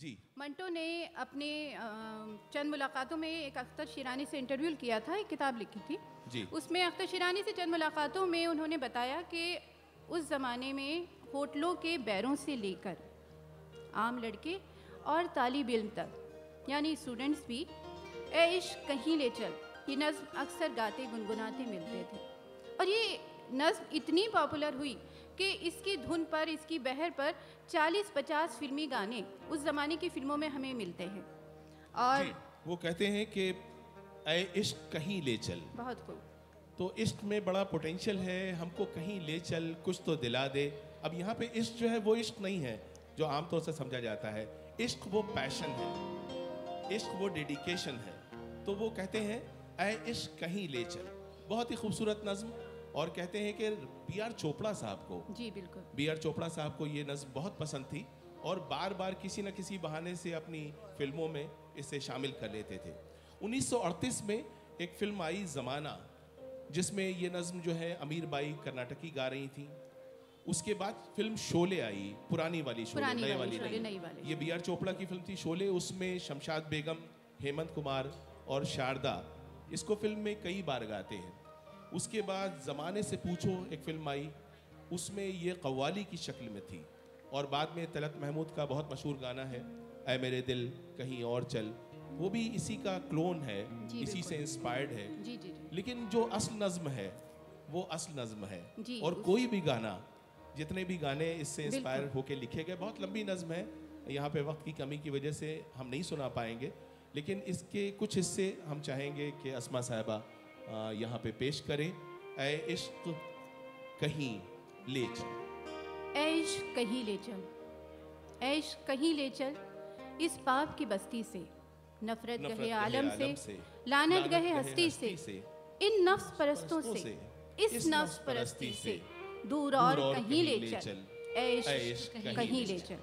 जी। मंटो ने अपने चंद मुलाकातों में एक अख्तर शिरानी से इंटरव्यू किया था एक किताब लिखी थी। जी। उसमें अख्तर शिरानी से चंद मुलाकातों में उन्होंने बताया कि उस ज़माने में होटलों के बैरों से लेकर आम लड़के और तालब इल्म तक यानी स्टूडेंट्स भी ए इश्क कहीं ले चल ये नज़म अक्सर गाते गुनगुनाते मिलते थे। और ये नज़म इतनी पॉपुलर हुई कि इसकी धुन पर इसकी बहर पर 40-50 फिल्मी गाने उस ज़माने की फ़िल्मों में हमें मिलते हैं। और वो कहते हैं कि इश्क कहीं ले चल। बहुत खूब। तो इश्क में बड़ा पोटेंशियल है हमको कहीं ले चल कुछ तो दिला दे। अब यहाँ पे इश्क जो है वो इश्क नहीं है जो आमतौर से समझा जाता है। इश्क वो पैशन है इश्क वो डेडिकेशन है। तो वो कहते हैं ऐ इश्क कहीं ले चल। बहुत ही खूबसूरत नज्म। और कहते हैं कि बी आर चोपड़ा साहब को जी बिल्कुल। बी आर चोपड़ा साहब को ये नज्म बहुत पसंद थी और बार बार किसी न किसी बहाने से अपनी फ़िल्मों में इसे शामिल कर लेते थे। 1938 में एक फ़िल्म आई ज़माना जिसमें ये नज्म जो है अमीर बाई कर्नाटकी गा रही थी। उसके बाद फ़िल्म शोले आई पुरानी वाली शोले पुरानी नए वाली वाली नहीं वाली। ये बी आर चोपड़ा की फ़िल्म थी शोले उसमें शमशाद बेगम हेमंत कुमार और शारदा। इसको फ़िल्म में कई बार गाते हैं। उसके बाद ज़माने से पूछो एक फ़िल्म आई उसमें ये कव्वाली की शक्ल में थी। और बाद में तलत महमूद का बहुत मशहूर गाना है ऐ मेरे दिल कहीं और चल। वो भी इसी का क्लोन है इसी से इंस्पायर्ड है। जी जी जी। लेकिन जो असल नज्म है वो असल नज्म है। और कोई भी गाना जितने भी गाने इससे इंस्पायर होके लिखे गए बहुत लंबी नज्म है। यहाँ पे वक्त की कमी की वजह से हम नहीं सुना पाएँगे। लेकिन इसके कुछ हिस्से हम चाहेंगे कि अस्मा साहिबा यहाँ पे पेश करें। ऐ इश्क कहीं ले चल। ऐश कहीं ले चल। ऐश कहीं ले चल। इस पाप की बस्ती से नफरत नफरत गहे आलम से से, लानत गहे हस्ती से से, इन नफ्स परस्तों से से, इस नफ्स परस्ती से दूर और कहीं ले चल। ऐश ऐश कहीं ले चल।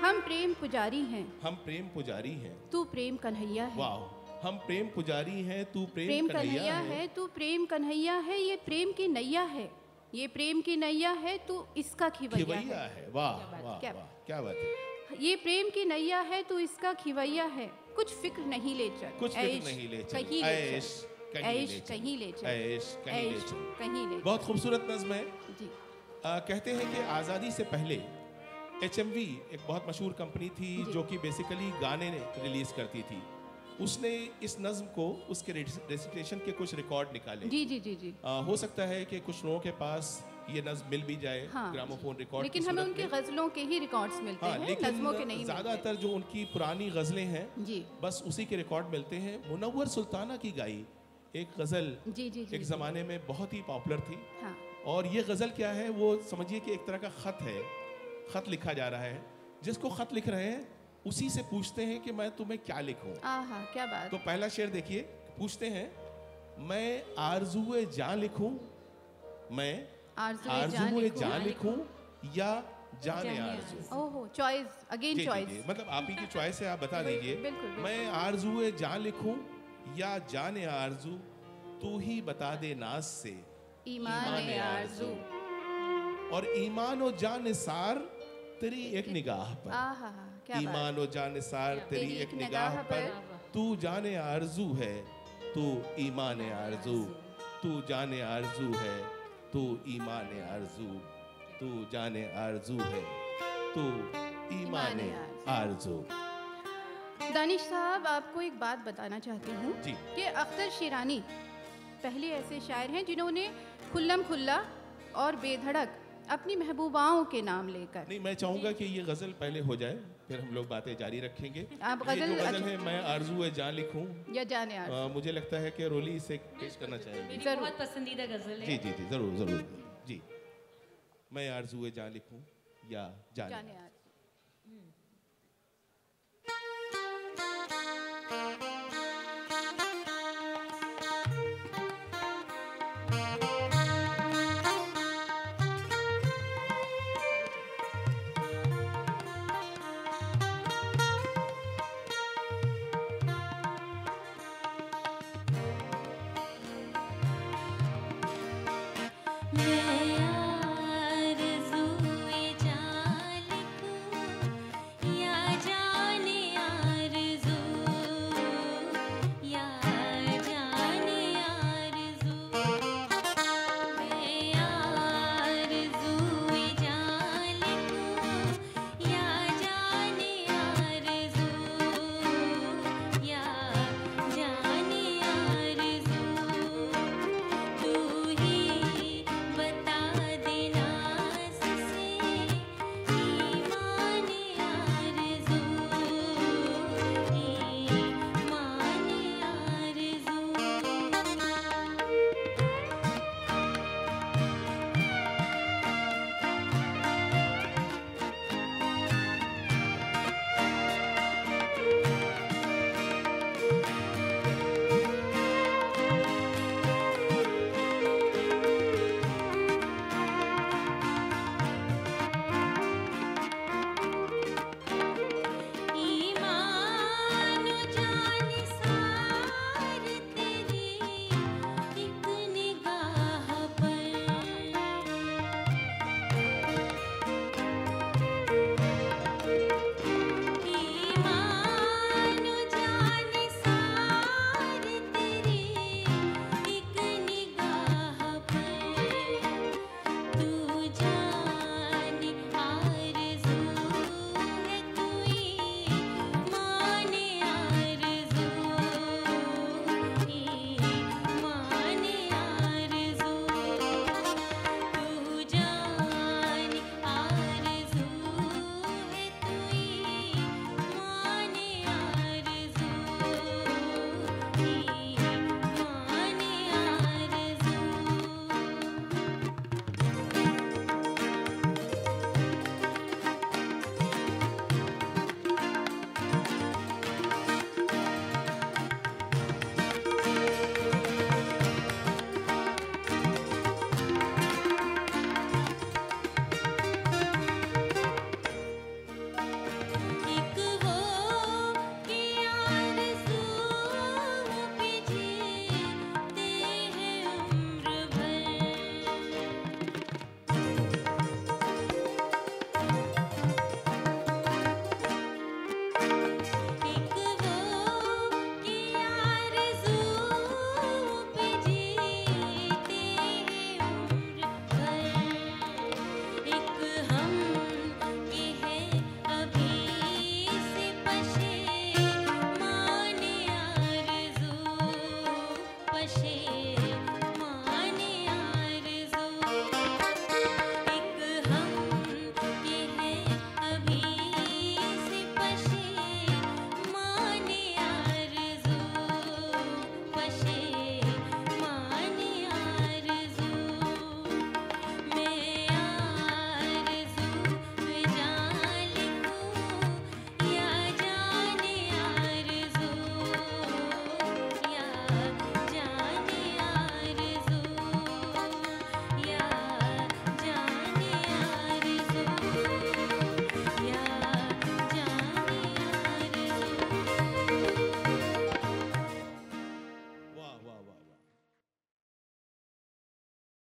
हम प्रेम पुजारी हैं। हम प्रेम पुजारी हैं। तू प्रेम कन्हैया है। वाह हम प्रेम पुजारी हैं तू प्रेम, प्रेम कन्हैया है। तू प्रेम कन्हैया है ये प्रेम की नैया है। ये प्रेम की नैया है तू इसका खिवैया है। है वाह क्या वाह क्या क्या बात है। ये प्रेम की नैया है तू इसका खिवैया है। कुछ फ़िक्र नहीं ले चल कुछ फ़िक्र नहीं ले चल कहीं ले चल कहीं ऐश कहीं ले चल ऐश कहीं ले चल। कहीं ले बहुत खूबसूरत नज्म है। जी। कहते हैं कि आज़ादी से पहले एचएमवी एक बहुत मशहूर कंपनी थी जो। कि बेसिकली गाने रिलीज़ करती थी। उसने इस नज्म को उसके रेसिटेशन के कुछ रिकॉर्ड निकाले। जी जी जी जी। आ, हो सकता है कि कुछ लोगों के पास ये नज्म मिल भी जाए हाँ। ग्रामोफोन रिकॉर्ड लेकिन हमें उनकी गजलों के ही रिकॉर्ड्स मिलते हाँ हैं नज्मों के नहीं ज़्यादातर जो उनकी पुरानी गजलें हैं जी। बस उसी के रिकॉर्ड मिलते हैं। मुनव्वर सुल्ताना की गाई एक गज़ल जी जी जी एक जमाने में बहुत ही पॉपुलर थी। हाँ। और ये गज़ल क्या है वो समझिए कि एक तरह का खत है। खत लिखा जा रहा है। जिसको खत लिख रहे हैं उसी से पूछते हैं कि मैं तुम्हें क्या लिखूं। आहा क्या बात। तो पहला शेर देखिए पूछते हैं मैं आरजुए जान लिखूं? मैं आरज़ुए आरजुए लिखूं। या जाने आरज़ू ओहो चॉइस अगेन जी, जी, चॉइस मतलब आप ही की चॉइस है आप बता दीजिए। मैं आरजुए जान लिखूं या जाने आरज़ू? तू ही बता दे नाज से। ईमान आरज़ू। और ईमान और जान निसार तेरी एक निगाह पर। आहा ईमान और जान निसार तेरी एक निगाह पर तू जाने आरज़ू है तू ईमान आरज़ू तू जाने आरज़ू है तू ईमान आरज़ू तू जाने आरज़ू है तू ईमान आरज़ू। दानिश साहब आपको एक बात बताना चाहती हूँ कि अख्तर शिरानी पहले ऐसे शायर हैं जिन्होंने खुल्लम खुल्ला और बेधड़क अपनी महबूबाओं के नाम लेकर। नहीं मैं चाहूँगा कि ये गज़ल पहले हो जाए फिर हम लोग बातें जारी रखेंगे। आप ये जो गजल- गज़ल है मैं आरज़ू है जान लिखूं। या जाने आ, मुझे लगता है कि रोली इसे पेश करना चाहिए बहुत पसंदीदा गज़ल है। जी जी जी ज़रूर ज़रूर। जी। मैं आरज़ू है जान लिखूं या जाने। जाने आज मैं machine.